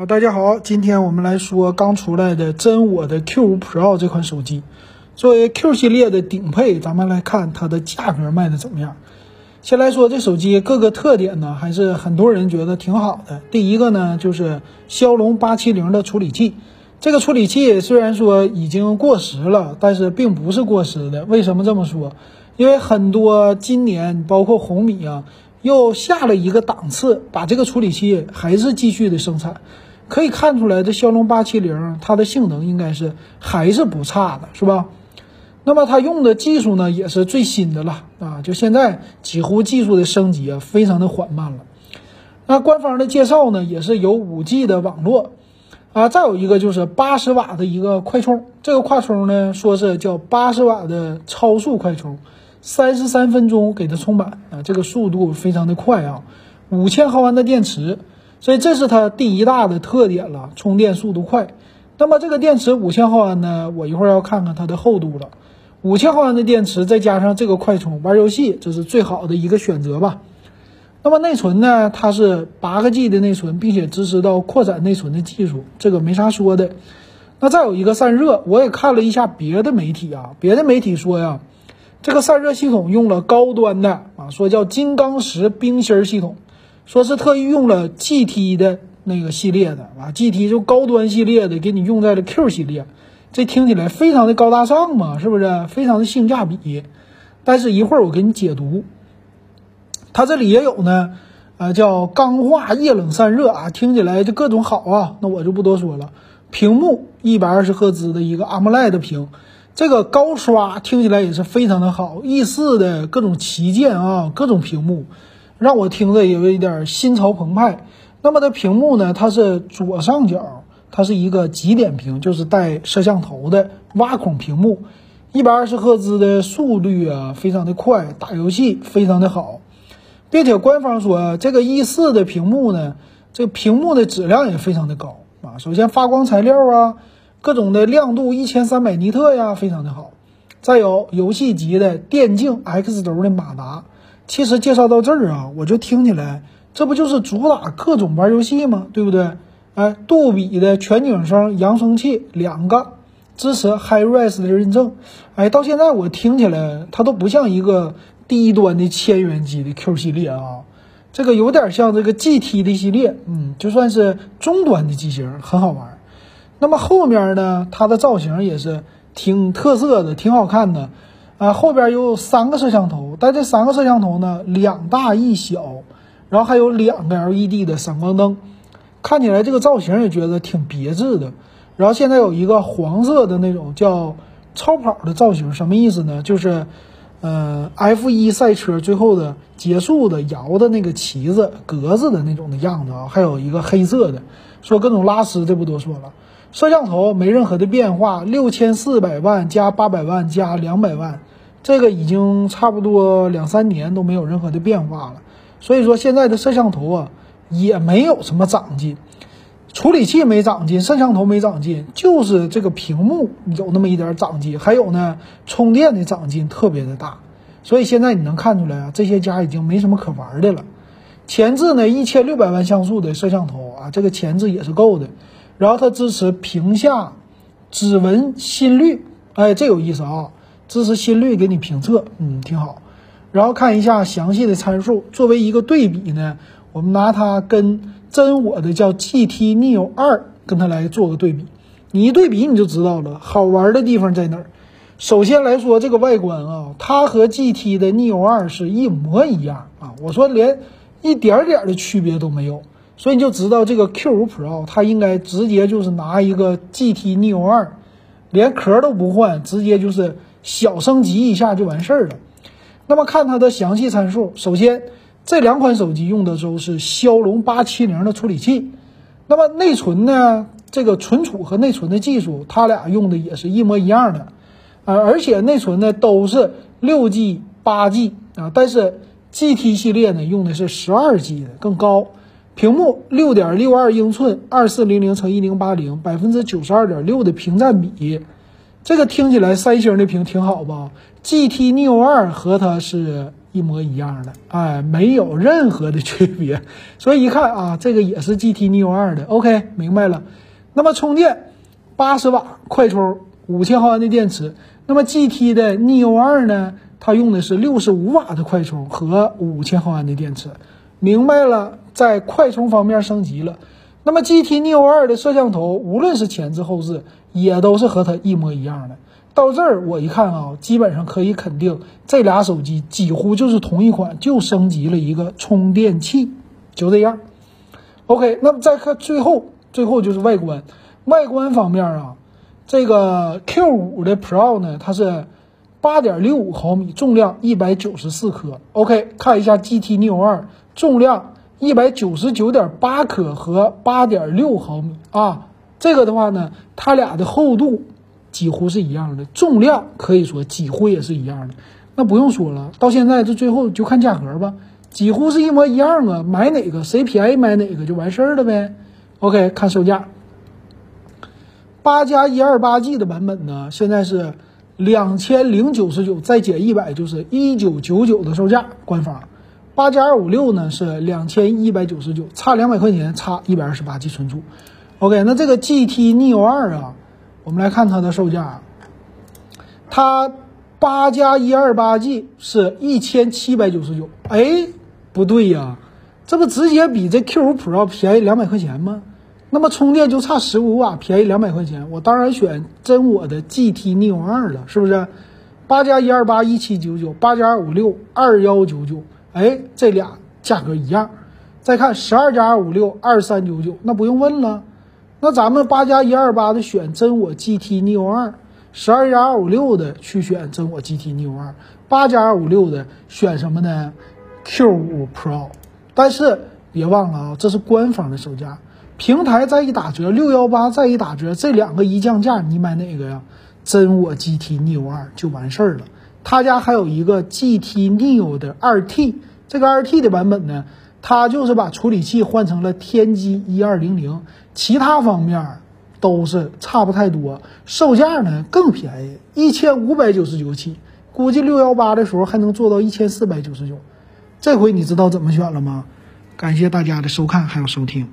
好，大家好，今天我们来说刚出来的真我的 Q5 Pro 这款手机，作为 Q 系列的顶配，咱们来看它的价格卖的怎么样。先来说这手机各个特点呢，还是很多人觉得挺好的。第一个呢，就是骁龙八七零的处理器，这个处理器虽然说已经过时了，但是并不是过时的。为什么这么说？因为很多今年包括红米啊，又下了一个档次，把这个处理器还是继续的生产。可以看出来，这骁龙八七零它的性能应该是还是不差的，是吧？那么它用的技术呢，也是最新的了啊！就现在几乎技术的升级啊，非常的缓慢了。那官方的介绍呢，也是有五 G 的网络啊，再有一个就是八十瓦的一个快充。这个快充呢，说是叫八十瓦的超速快充，三十三分钟给它充满啊，这个速度非常的快啊！五千毫安的电池。所以这是它第一大的特点了，充电速度快。那么这个电池五千毫安呢？我一会儿要看看它的厚度了。五千毫安的电池再加上这个快充，玩游戏这是最好的一个选择吧。那么内存呢？它是八个 G 的内存，并且支持到扩展内存的技术，这个没啥说的。那再有一个散热，我也看了一下别的媒体啊，别的媒体说呀，这个散热系统用了高端的啊，说叫金刚石冰芯系统。说是特意用了 GT 的那个系列的啊，GT 就高端系列的，给你用在了 Q 系列，这听起来非常的高大上嘛，是不是？非常的性价比。但是一会儿我给你解读，它这里也有呢，啊，叫钢化液冷散热啊，听起来就各种好啊，那我就不多说了。屏幕一百二十赫兹的一个 AMOLED 屏，这个高刷听起来也是非常的好，E 四的各种旗舰啊，各种屏幕。让我听着有一点心潮澎湃。那么的屏幕呢？它是左上角，它是一个极点屏，就是带摄像头的挖孔屏幕，一百二十赫兹的速率啊，非常的快，打游戏非常的好，并且官方说这个 E 四的屏幕呢，这个屏幕的质量也非常的高啊。首先发光材料啊，各种的亮度一千三百尼特呀，非常的好。再有游戏级的电竞 X 轴的马达。其实介绍到这儿啊，我就听起来，这不就是主打各种玩游戏吗？对不对？哎，杜比的全景声扬声器两个，支持 HiRes 的认证。哎，到现在我听起来，它都不像一个低端的千元机的 Q 系列啊，这个有点像这个 GT 的系列，嗯，就算是中端的机型，很好玩。那么后面呢，它的造型也是挺特色的，挺好看的。啊，后边有三个摄像头，但这三个摄像头呢，两大一小，然后还有两个 LED 的闪光灯，看起来这个造型也觉得挺别致的。然后现在有一个黄色的那种叫超跑的造型，什么意思呢？就是，呃，F1 赛车最后的结束的摇的那个旗子格子的那种的样子啊。还有一个黑色的，说各种拉丝，这不多说了。摄像头没任何的变化，六千四百万加八百万加两百万。这个已经差不多两三年都没有任何的变化了，所以说现在的摄像头啊也没有什么长进，处理器没长进，摄像头没长进，就是这个屏幕有那么一点长进，还有呢充电的长进特别的大，所以现在你能看出来啊，这些家已经没什么可玩的了。前置呢一千六百万像素的摄像头啊，这个前置也是够的，然后它支持屏下指纹心率，哎，这有意思啊。支持心率给你评测，嗯，挺好。然后看一下详细的参数，作为一个对比呢，我们拿它跟真我的叫 GT Neo 二跟它来做个对比。你一对比你就知道了，好玩的地方在哪儿。首先来说这个外观啊，它和 GT 的 Neo 二是一模一样啊，我说连一点点的区别都没有，所以你就知道这个 Q5 Pro 它应该直接就是拿一个 GT Neo 二，连壳都不换，直接就是。小升级一下就完事儿了。那么看它的详细参数，首先这两款手机用的都是骁龙八七零的处理器。那么内存呢？这个存储和内存的技术，它俩用的也是一模一样的。啊，而且内存呢都是六 G、八 G 啊，但是 GT 系列呢用的是十二 G 的更高。屏幕六点六二英寸，二四零零乘一零八零，百分之九十二点六的屏占比。这个听起来三星的屏挺好吧？GT Neo 二和它是一模一样的，哎，没有任何的区别。所以一看啊，这个也是 GT Neo 2的，OK，明白了。那么充电八十瓦快充，五千毫安的电池。那么 GT 的 Neo 2呢，它用的是六十五瓦的快充和五千毫安的电池。明白了，在快充方面升级了。那么 GT Neo 2的摄像头，无论是前置后置，也都是和它一模一样的。到这儿我一看啊，基本上可以肯定，这俩手机几乎就是同一款，就升级了一个充电器，就这样。OK，那么再看最后，最后就是外观。外观方面啊，这个 Q5 的 Pro 呢，它是八点六五毫米，重量一百九十四克。OK，看一下 GT Neo 2，重量。一百九十九点八克和八点六毫米啊，这个的话呢，它俩的厚度几乎是一样的，重量可以说几乎也是一样的。那不用说了，到现在这最后就看价格吧，几乎是一模一样啊，买哪个谁便宜买哪个就完事儿了呗。OK，看售价，八加一二八 G 的版本呢，现在是两千零九十九，再减一百就是一九九九的售价，官方。八加二五六呢是两千一百九十九，差两百块钱，差一百二十八 G 存储。OK，那这个 GT Neo 二啊，我们来看它的售价，它八加一二八 G 是一千七百九十九。哎，不对呀，这不直接比这 Q 五 Pro 便宜两百块钱吗？那么充电就差十五瓦，便宜两百块钱，我当然选真我的 GT Neo 二了，是不是？八加一二八一七九九，八加二五六二幺九九。哎，这俩价格一样。再看十二加二五六二三九九，那不用问了。那咱们八加一二八的选真我 GT Neo 二，十二加二五六的去选真我 GT Neo 二，八加二五六的选什么呢？Q 五 Pro。但是别忘了啊，这是官方的售价，平台再一打折，六幺八再一打折，这两个一降价，你买哪个呀？真我 GT Neo 二就完事儿了。他家还有一个 GT Neo 的二 T，这个二 T 的版本呢，它就是把处理器换成了天玑一二零零，其他方面都是差不太多，售价呢更便宜，一千五百九十九起，估计六幺八的时候还能做到一千四百九十九。这回你知道怎么选了吗？感谢大家的收看还有收听。